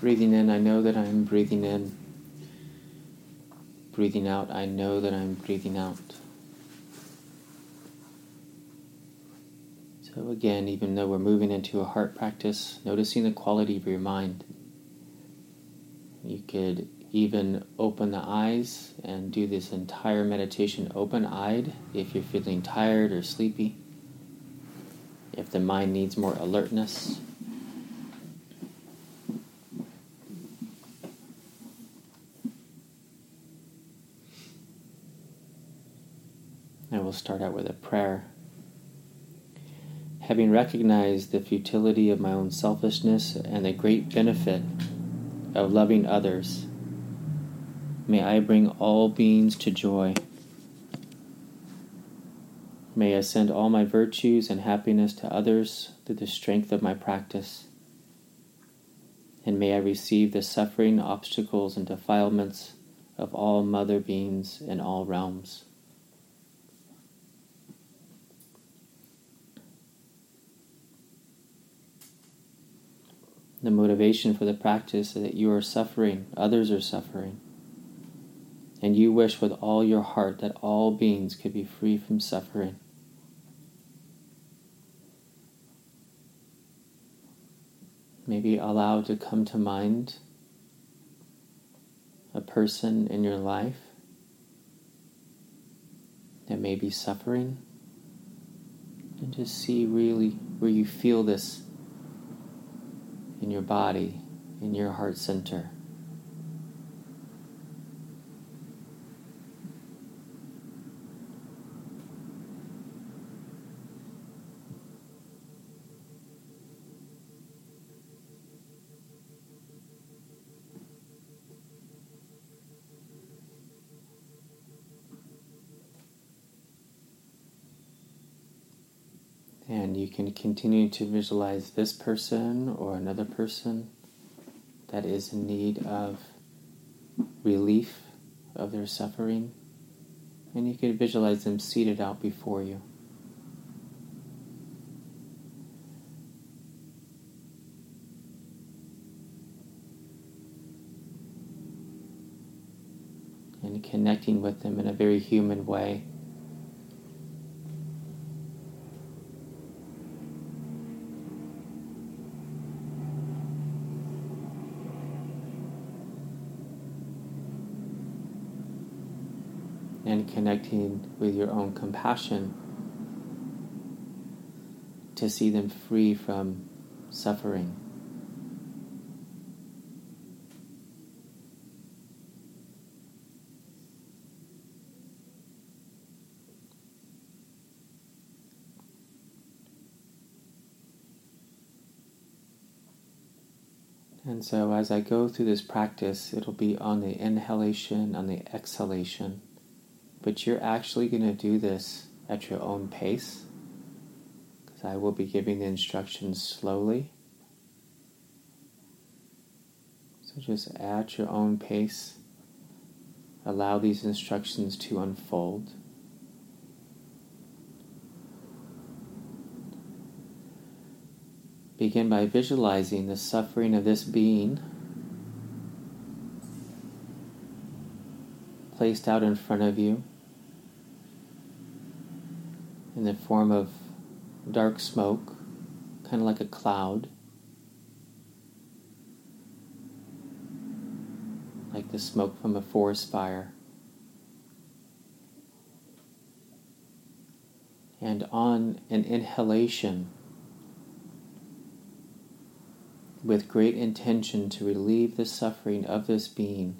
Breathing in, I know that I'm breathing in. Breathing out, I know that I'm breathing out. So, again, even though we're moving into a heart practice, noticing the quality of your mind. You could even open the eyes and do this entire meditation open eyed if you're feeling tired or sleepy. If the mind needs more alertness, I will start out with a prayer. Having recognized the futility of my own selfishness and the great benefit of loving others, may I bring all beings to joy. May I send all my virtues and happiness to others through the strength of my practice. And may I receive the suffering, obstacles, and defilements of all mother beings in all realms. The motivation for the practice that you are suffering, others are suffering. And you wish with all your heart that all beings could be free from suffering. Maybe allow to come to mind a person in your life that may be suffering. And just see really where you feel this in your body, in your heart center. And you can continue to visualize this person or another person that is in need of relief of their suffering. And you can visualize them seated out before you. And connecting with them in a very human way. Connecting with your own compassion to see them free from suffering. And so, as I go through this practice, it'll be on the inhalation, on the exhalation but you're actually going to do this at your own pace because I will be giving the instructions slowly. So just at your own pace, allow these instructions to unfold. Begin by visualizing the suffering of this being placed out in front of you in the form of dark smoke, kind of like a cloud, like the smoke from a forest fire. And on an inhalation, with great intention to relieve the suffering of this being,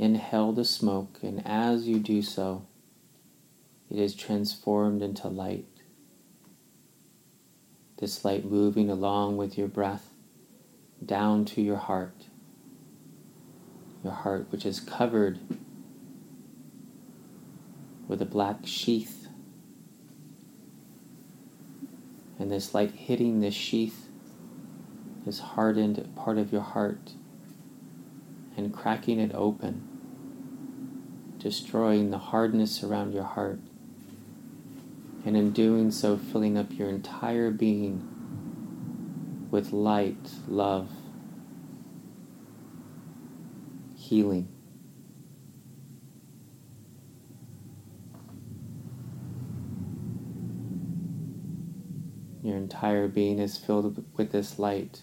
Inhale the smoke, and as you do so, it is transformed into light. This light moving along with your breath down to your heart. Your heart, which is covered with a black sheath. And this light hitting this sheath, this hardened part of your heart, and cracking it open destroying the hardness around your heart, and in doing so, filling up your entire being with light, love, healing. Your entire being is filled with this light.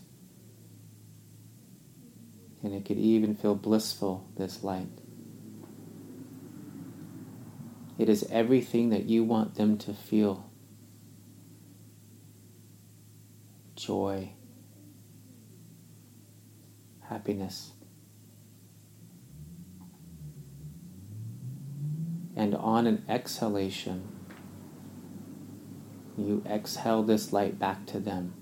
And it could even feel blissful, this light. It is everything that you want them to feel joy, happiness. And on an exhalation, you exhale this light back to them.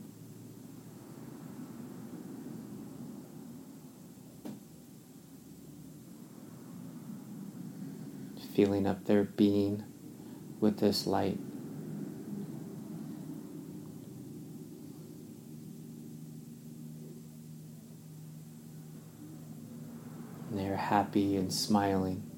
Feeling up their being with this light. And they're happy and smiling.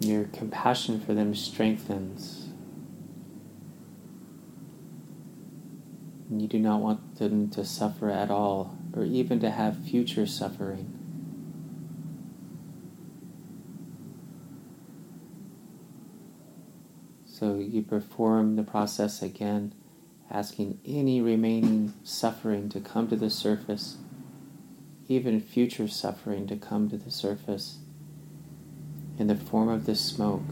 Your compassion for them strengthens. And you do not want them to suffer at all, or even to have future suffering. So you perform the process again, asking any remaining suffering to come to the surface, even future suffering to come to the surface in the form of this smoke.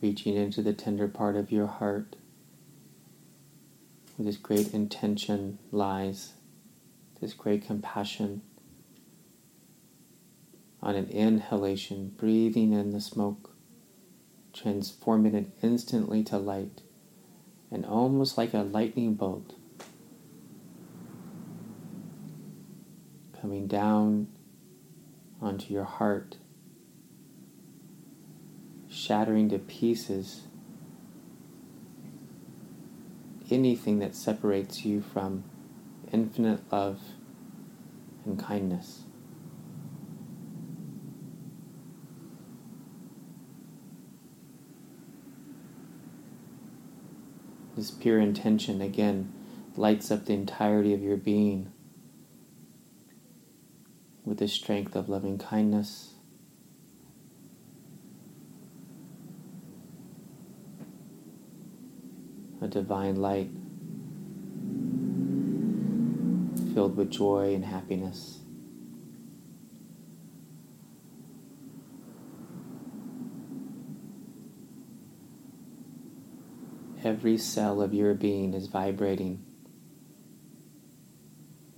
Reaching into the tender part of your heart where this great intention lies, this great compassion. On an inhalation, breathing in the smoke, transforming it instantly to light, and almost like a lightning bolt coming down onto your heart, shattering to pieces anything that separates you from infinite love and kindness. This pure intention again lights up the entirety of your being with the strength of loving kindness. A divine light filled with joy and happiness. Every cell of your being is vibrating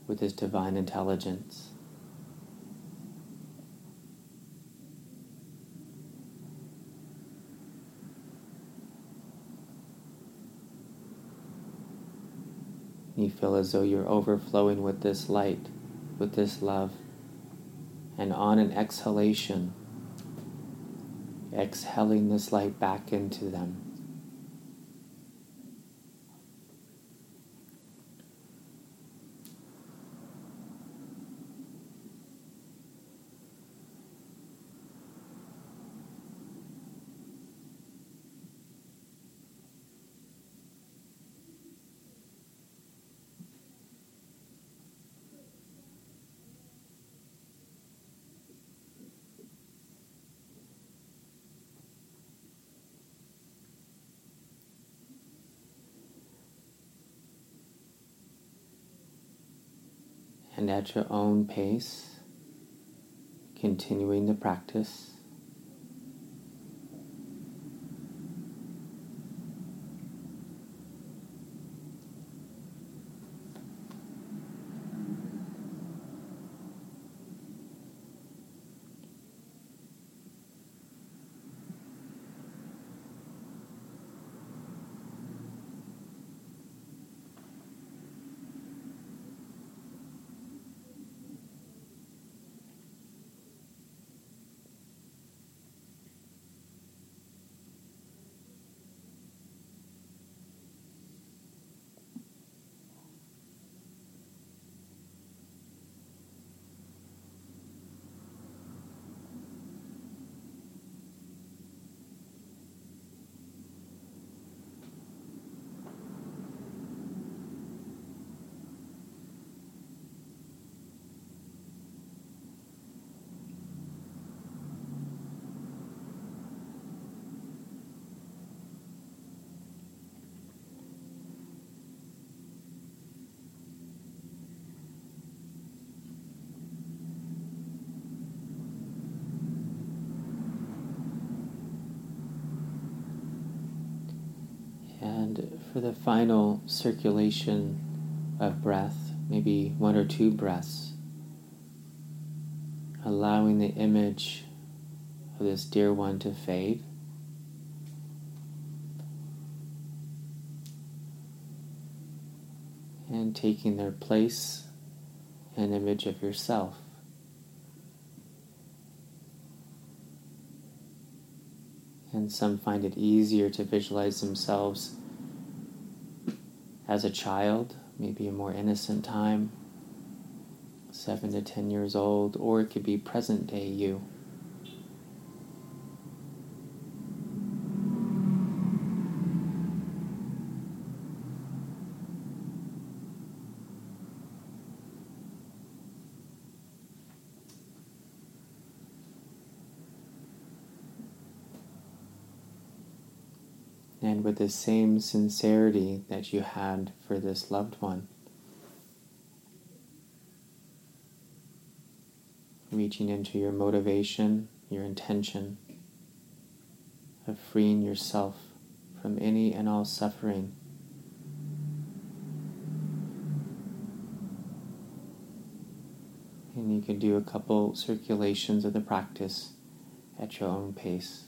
with this divine intelligence. You feel as though you're overflowing with this light, with this love. And on an exhalation, exhaling this light back into them. And at your own pace, continuing the practice. And for the final circulation of breath, maybe one or two breaths, allowing the image of this dear one to fade. And taking their place an image of yourself. And some find it easier to visualize themselves as a child, maybe a more innocent time, seven to ten years old, or it could be present day you. And with the same sincerity that you had for this loved one. Reaching into your motivation, your intention of freeing yourself from any and all suffering. And you can do a couple circulations of the practice at your own pace.